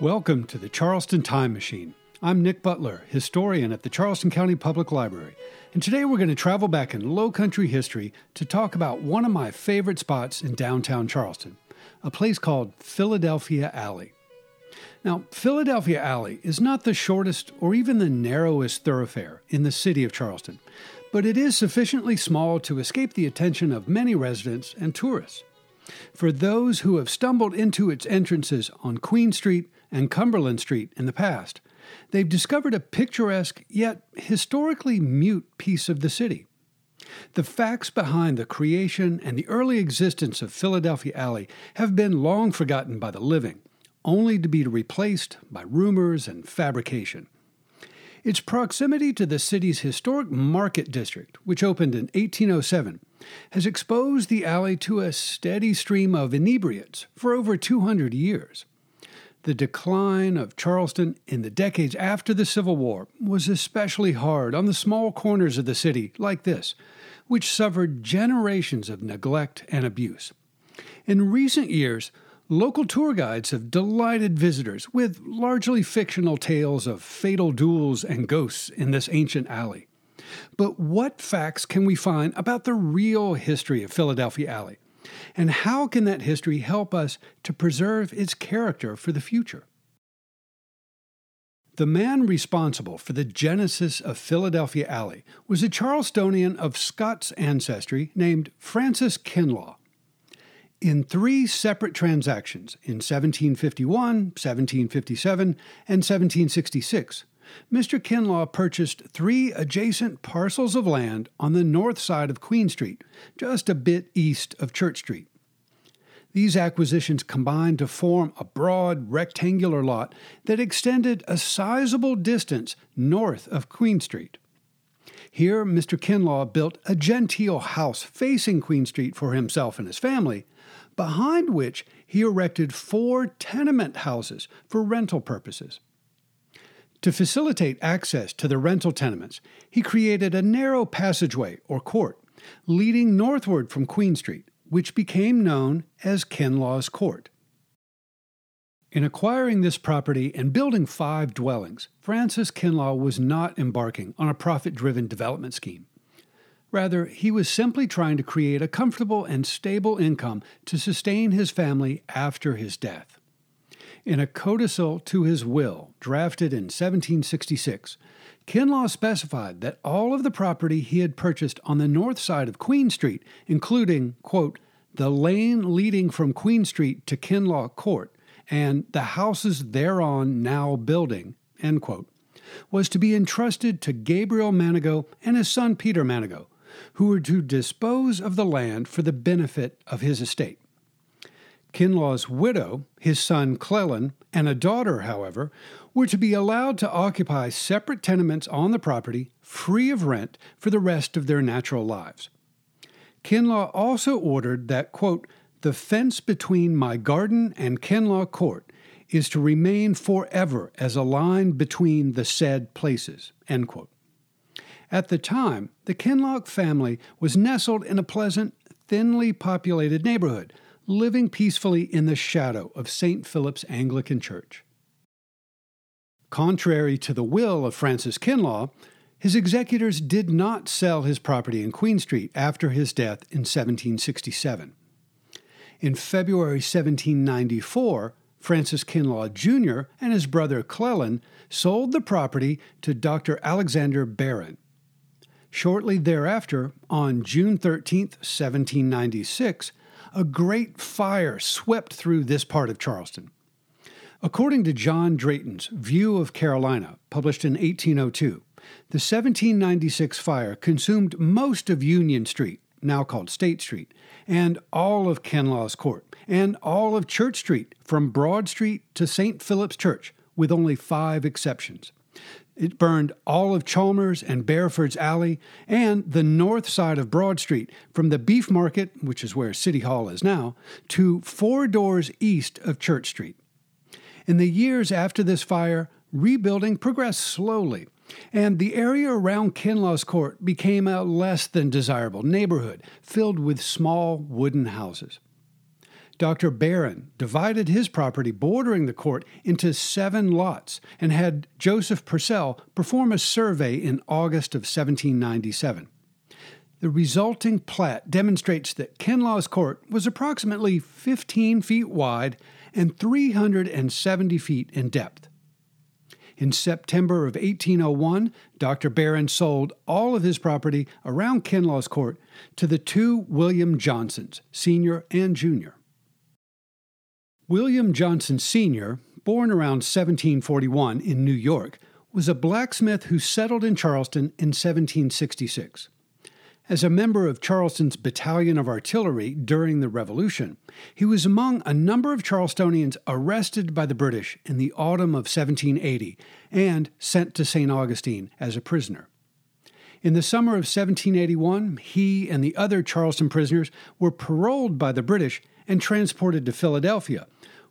Welcome to the Charleston Time Machine. I'm Nick Butler, historian at the Charleston County Public Library, and today we're going to travel back in low country history to talk about one of my favorite spots in downtown Charleston, a place called Philadelphia Alley. Now, Philadelphia Alley is not the shortest or even the narrowest thoroughfare in the city of Charleston, but it is sufficiently small to escape the attention of many residents and tourists. For those who have stumbled into its entrances on Queen Street and Cumberland Street in the past, they've discovered a picturesque yet historically mute piece of the city. The facts behind the creation and the early existence of Philadelphia Alley have been long forgotten by the living, only to be replaced by rumors and fabrication. Its proximity to the city's historic market district, which opened in 1807, has exposed the alley to a steady stream of inebriates for over 200 years. The decline of Charleston in the decades after the Civil War was especially hard on the small corners of the city like this, which suffered generations of neglect and abuse. In recent years, local tour guides have delighted visitors with largely fictional tales of fatal duels and ghosts in this ancient alley. But what facts can we find about the real history of Philadelphia Alley? And how can that history help us to preserve its character for the future? The man responsible for the genesis of Philadelphia Alley was a Charlestonian of Scots ancestry named Francis Kinloch. In three separate transactions in 1751, 1757, and 1766, Mr. Kinloch purchased three adjacent parcels of land on the north side of Queen Street, just a bit east of Church Street. These acquisitions combined to form a broad rectangular lot that extended a sizable distance north of Queen Street. Here, Mr. Kinloch built a genteel house facing Queen Street for himself and his family, behind which he erected four tenement houses for rental purposes. To facilitate access to the rental tenements, he created a narrow passageway or court leading northward from Queen Street, which became known as Kinloch's Court. In acquiring this property and building five dwellings, Francis Kinloch was not embarking on a profit driven development scheme. Rather, he was simply trying to create a comfortable and stable income to sustain his family after his death. In a codicil to his will, drafted in 1766, Kinloch specified that all of the property he had purchased on the north side of Queen Street, including, quote, the lane leading from Queen Street to Kinloch Court, and the houses thereon now building, end quote, was to be entrusted to Gabriel Manigault and his son Peter Manigault, who were to dispose of the land for the benefit of his estate. Kinloch's widow, his son Cleland, and a daughter, however, were to be allowed to occupy separate tenements on the property, free of rent, for the rest of their natural lives. Kinloch also ordered that, quote, the fence between my garden and Kinloch Court is to remain forever as a line between the said places, end quote. At the time, the Kinloch family was nestled in a pleasant, thinly populated neighborhood living peacefully in the shadow of St. Philip's Anglican Church. Contrary to the will of Francis Kinloch, his executors did not sell his property in Queen Street after his death in 1767. In February 1794, Francis Kinloch Jr. and his brother Cleland sold the property to Dr. Alexander Barron. Shortly thereafter, on June 13, 1796, a great fire swept through this part of Charleston. According to John Drayton's View of Carolina, published in 1802, the 1796 fire consumed most of Union Street, now called State Street, and all of Kinloch's Court, and all of Church Street from Broad Street to St. Philip's Church, with only five exceptions. It burned all of Chalmers and Beresford's Alley and the north side of Broad Street from the Beef Market, which is where City Hall is now, to four doors east of Church Street. In the years after this fire, rebuilding progressed slowly, and the area around Kinloch's Court became a less than desirable neighborhood filled with small wooden houses. Dr. Barron divided his property bordering the court into seven lots and had Joseph Purcell perform a survey in August of 1797. The resulting plat demonstrates that Kinloch's court was approximately 15 feet wide and 370 feet in depth. In September of 1801, Dr. Barron sold all of his property around Kinloch's court to the two William Johnsons, senior and junior. William Johnson Sr., born around 1741 in New York, was a blacksmith who settled in Charleston in 1766. As a member of Charleston's Battalion of Artillery during the Revolution, he was among a number of Charlestonians arrested by the British in the autumn of 1780 and sent to St. Augustine as a prisoner. In the summer of 1781, he and the other Charleston prisoners were paroled by the British and transported to Philadelphia,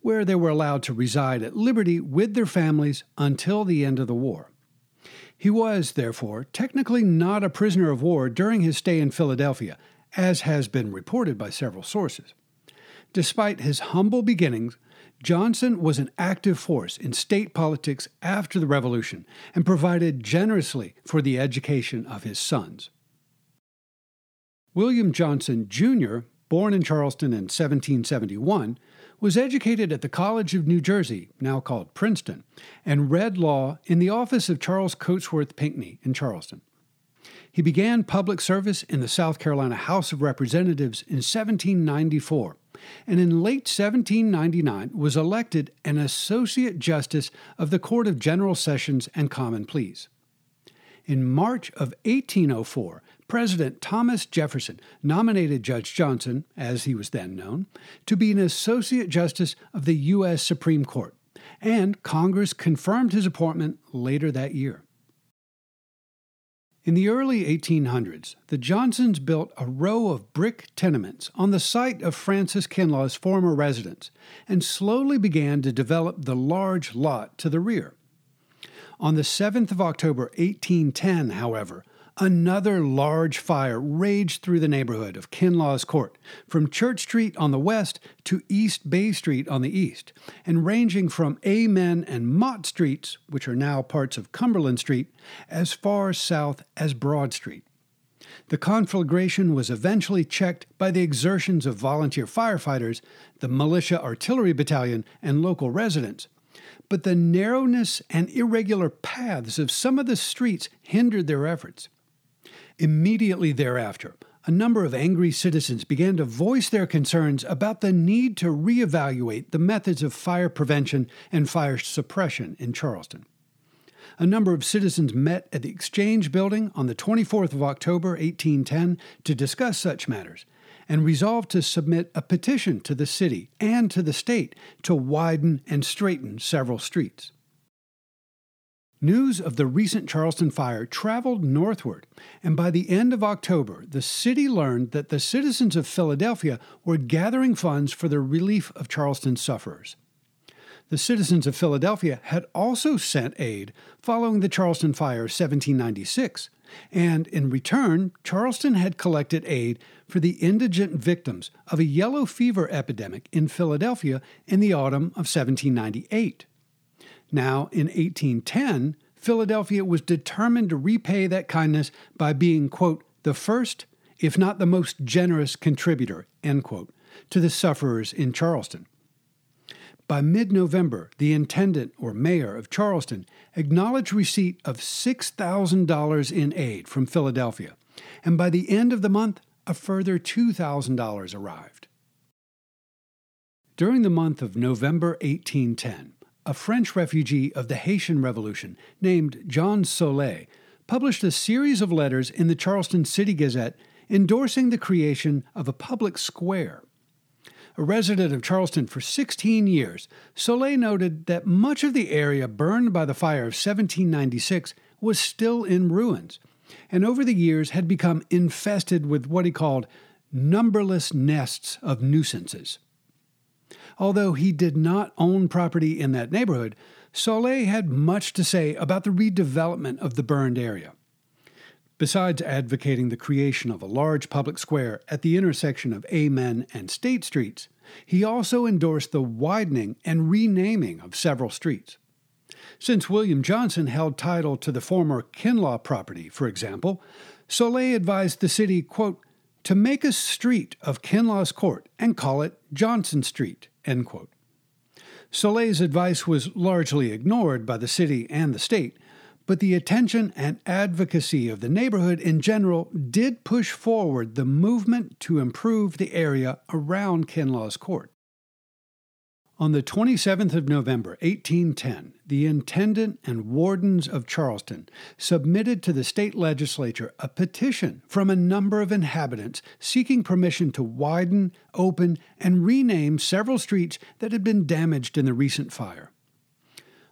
where they were allowed to reside at liberty with their families until the end of the war. He was, therefore, technically not a prisoner of war during his stay in Philadelphia, as has been reported by several sources. Despite his humble beginnings, Johnson was an active force in state politics after the Revolution and provided generously for the education of his sons. William Johnson, Jr., born in Charleston in 1771, was educated at the College of New Jersey, now called Princeton, and read law in the office of Charles Cotesworth Pinckney in Charleston. He began public service in the South Carolina House of Representatives in 1794, and in late 1799 was elected an Associate Justice of the Court of General Sessions and Common Pleas. In March of 1804, President Thomas Jefferson nominated Judge Johnson, as he was then known, to be an Associate Justice of the U.S. Supreme Court, and Congress confirmed his appointment later that year. In the early 1800s, the Johnsons built a row of brick tenements on the site of Francis Kinloch's former residence and slowly began to develop the large lot to the rear. On the 7th of October 1810, however, Another large fire raged through the neighborhood of Kinloch's Court, from Church Street on the west to East Bay Street on the east, and ranging from Amen and Mott Streets, which are now parts of Cumberland Street, as far south as Broad Street. The conflagration was eventually checked by the exertions of volunteer firefighters, the Militia Artillery Battalion, and local residents. But the narrowness and irregular paths of some of the streets hindered their efforts. Immediately thereafter, a number of angry citizens began to voice their concerns about the need to reevaluate the methods of fire prevention and fire suppression in Charleston. A number of citizens met at the Exchange Building on the 24th of October, 1810, to discuss such matters and resolved to submit a petition to the city and to the state to widen and straighten several streets. News of the recent Charleston fire traveled northward, and by the end of October, the city learned that the citizens of Philadelphia were gathering funds for the relief of Charleston sufferers. The citizens of Philadelphia had also sent aid following the Charleston fire of 1796, and in return, Charleston had collected aid for the indigent victims of a yellow fever epidemic in Philadelphia in the autumn of 1798. Now, in 1810, Philadelphia was determined to repay that kindness by being, quote, the first, if not the most generous contributor, end quote, to the sufferers in Charleston. By mid November, the intendant or mayor of Charleston acknowledged receipt of $6,000 in aid from Philadelphia, and by the end of the month, a further $2,000 arrived. During the month of November 1810, a French refugee of the Haitian Revolution named John Solet published a series of letters in the Charleston City Gazette endorsing the creation of a public square. A resident of Charleston for 16 years, Solet noted that much of the area burned by the fire of 1796 was still in ruins, and over the years had become infested with what he called numberless nests of nuisances. Although he did not own property in that neighborhood, Solet had much to say about the redevelopment of the burned area. Besides advocating the creation of a large public square at the intersection of Amen and State Streets, he also endorsed the widening and renaming of several streets. Since William Johnson held title to the former Kinloch property, for example, Soleil advised the city, quote, to make a street of Kinloch's Court and call it Johnson Street, end quote. Soleil's advice was largely ignored by the city and the state, but the attention and advocacy of the neighborhood in general did push forward the movement to improve the area around Kinloch's Court. On the 27th of November, 1810, the intendant and wardens of Charleston submitted to the state legislature a petition from a number of inhabitants seeking permission to widen, open, and rename several streets that had been damaged in the recent fire.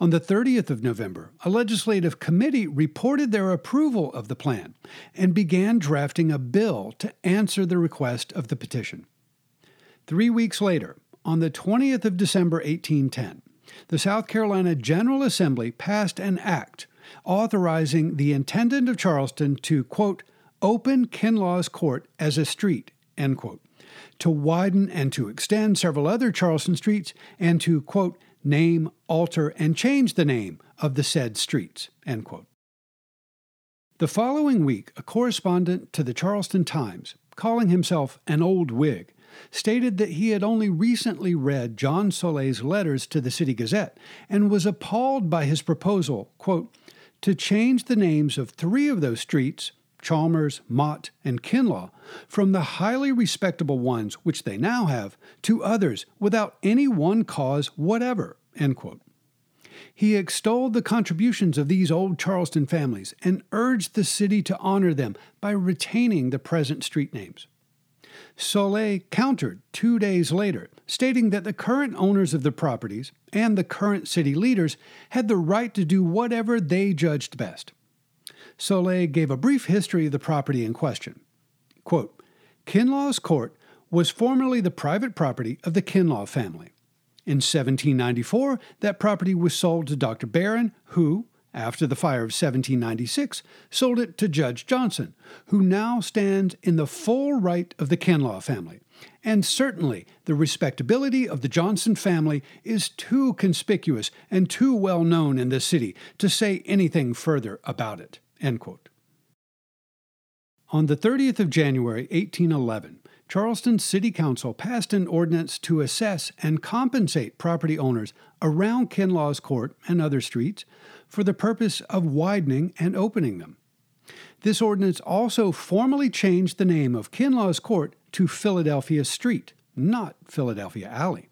On the 30th of November, a legislative committee reported their approval of the plan and began drafting a bill to answer the request of the petition. Three weeks later, on the 20th of December 1810, the South Carolina General Assembly passed an act authorizing the intendant of Charleston to, quote, open Kinloch's Court as a street, end quote, to widen and to extend several other Charleston streets, and to, quote, name, alter, and change the name of the said streets. The following week, a correspondent to the Charleston Times, calling himself an old Whig, stated that he had only recently read John Soleil's letters to the City Gazette and was appalled by his proposal, quote, to change the names of three of those streets, Chalmers, Mott, and Kinloch, from the highly respectable ones which they now have to others without any one cause whatever. He extolled the contributions of these old Charleston families and urged the city to honor them by retaining the present street names. Soleil countered two days later, stating that the current owners of the properties and the current city leaders had the right to do whatever they judged best. Soleil gave a brief history of the property in question. Quote, Kinloch's Court was formerly the private property of the Kinloch family. In 1794, that property was sold to Dr. Barron, who, after the fire of 1796, sold it to Judge Johnson, who now stands in the full right of the Kinloch family. And certainly the respectability of the Johnson family is too conspicuous and too well known in this city to say anything further about it. On the 30th of January, 1811, Charleston City Council passed an ordinance to assess and compensate property owners around Kinloch's Court and other streets for the purpose of widening and opening them. This ordinance also formally changed the name of Kinloch's Court to Philadelphia Street, not Philadelphia Alley.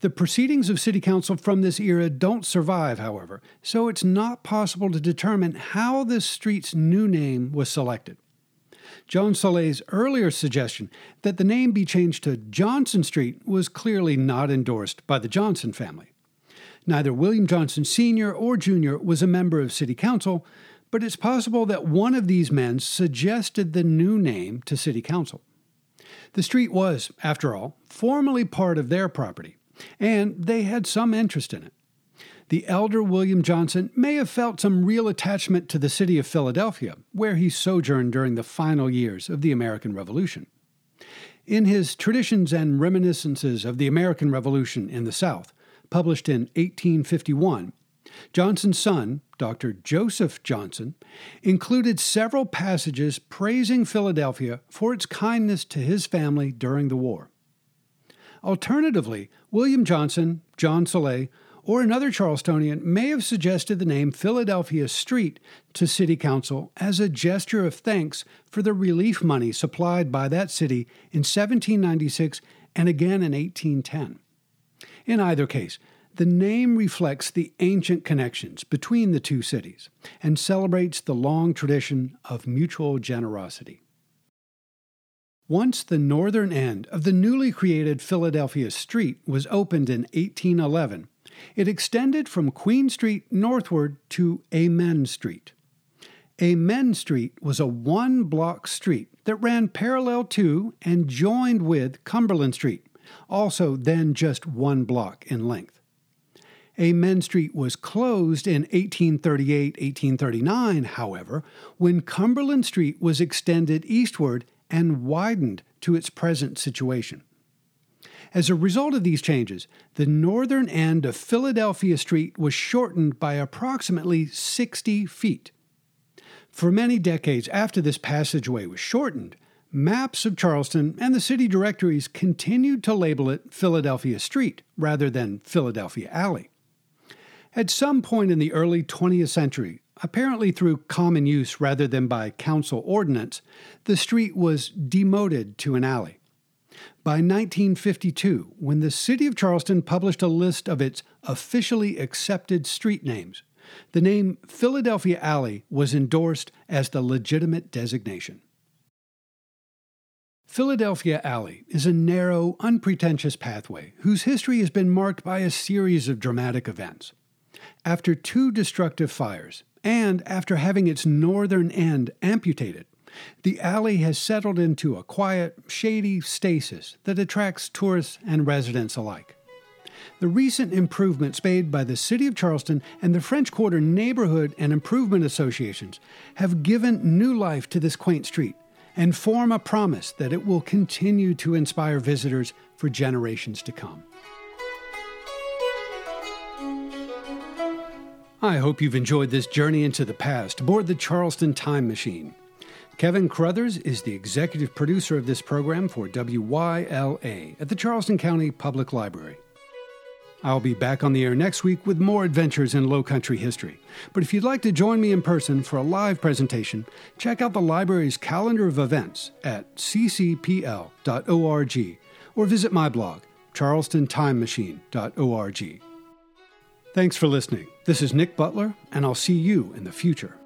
The proceedings of City Council from this era don't survive, however, so it's not possible to determine how this street's new name was selected. John Soleil's earlier suggestion that the name be changed to Johnson Street was clearly not endorsed by the Johnson family. Neither William Johnson Sr. or Jr. was a member of City Council, but it's possible that one of these men suggested the new name to City Council. The street was, after all, formally part of their property, and they had some interest in it. The elder William Johnson may have felt some real attachment to the city of Philadelphia, where he sojourned during the final years of the American Revolution. In his Traditions and Reminiscences of the American Revolution in the South, published in 1851, Johnson's son, Dr. Joseph Johnson, included several passages praising Philadelphia for its kindness to his family during the war. Alternatively, William Johnson, John Soleil, or another Charlestonian may have suggested the name Philadelphia Street to City Council as a gesture of thanks for the relief money supplied by that city in 1796 and again in 1810. In either case, the name reflects the ancient connections between the two cities and celebrates the long tradition of mutual generosity. Once the northern end of the newly created Philadelphia Street was opened in 1811, it extended from Queen Street northward to Amen Street. Amen Street was a one block street that ran parallel to and joined with Cumberland Street, also then just one block in length. Amen Street was closed in 1838 1839, however, when Cumberland Street was extended eastward and widened to its present situation. As a result of these changes, the northern end of Philadelphia Street was shortened by approximately 60 feet. For many decades after this passageway was shortened, maps of Charleston and the city directories continued to label it Philadelphia Street rather than Philadelphia Alley. At some point in the early 20th century, apparently through common use rather than by council ordinance, the street was demoted to an alley. By 1952, when the City of Charleston published a list of its officially accepted street names, the name Philadelphia Alley was endorsed as the legitimate designation. Philadelphia Alley is a narrow, unpretentious pathway whose history has been marked by a series of dramatic events. After two destructive fires, and after having its northern end amputated, the alley has settled into a quiet, shady stasis that attracts tourists and residents alike. The recent improvements made by the City of Charleston and the French Quarter Neighborhood and Improvement Associations have given new life to this quaint street and form a promise that it will continue to inspire visitors for generations to come. I hope you've enjoyed this journey into the past aboard the Charleston Time Machine. Kevin Cruthers is the executive producer of this program for WYLA at the Charleston County Public Library. I'll be back on the air next week with more adventures in low country history. But if you'd like to join me in person for a live presentation, check out the library's calendar of events at ccpl.org or visit my blog, charlestontimemachine.org. Thanks for listening. This is Nick Butler, and I'll see you in the future.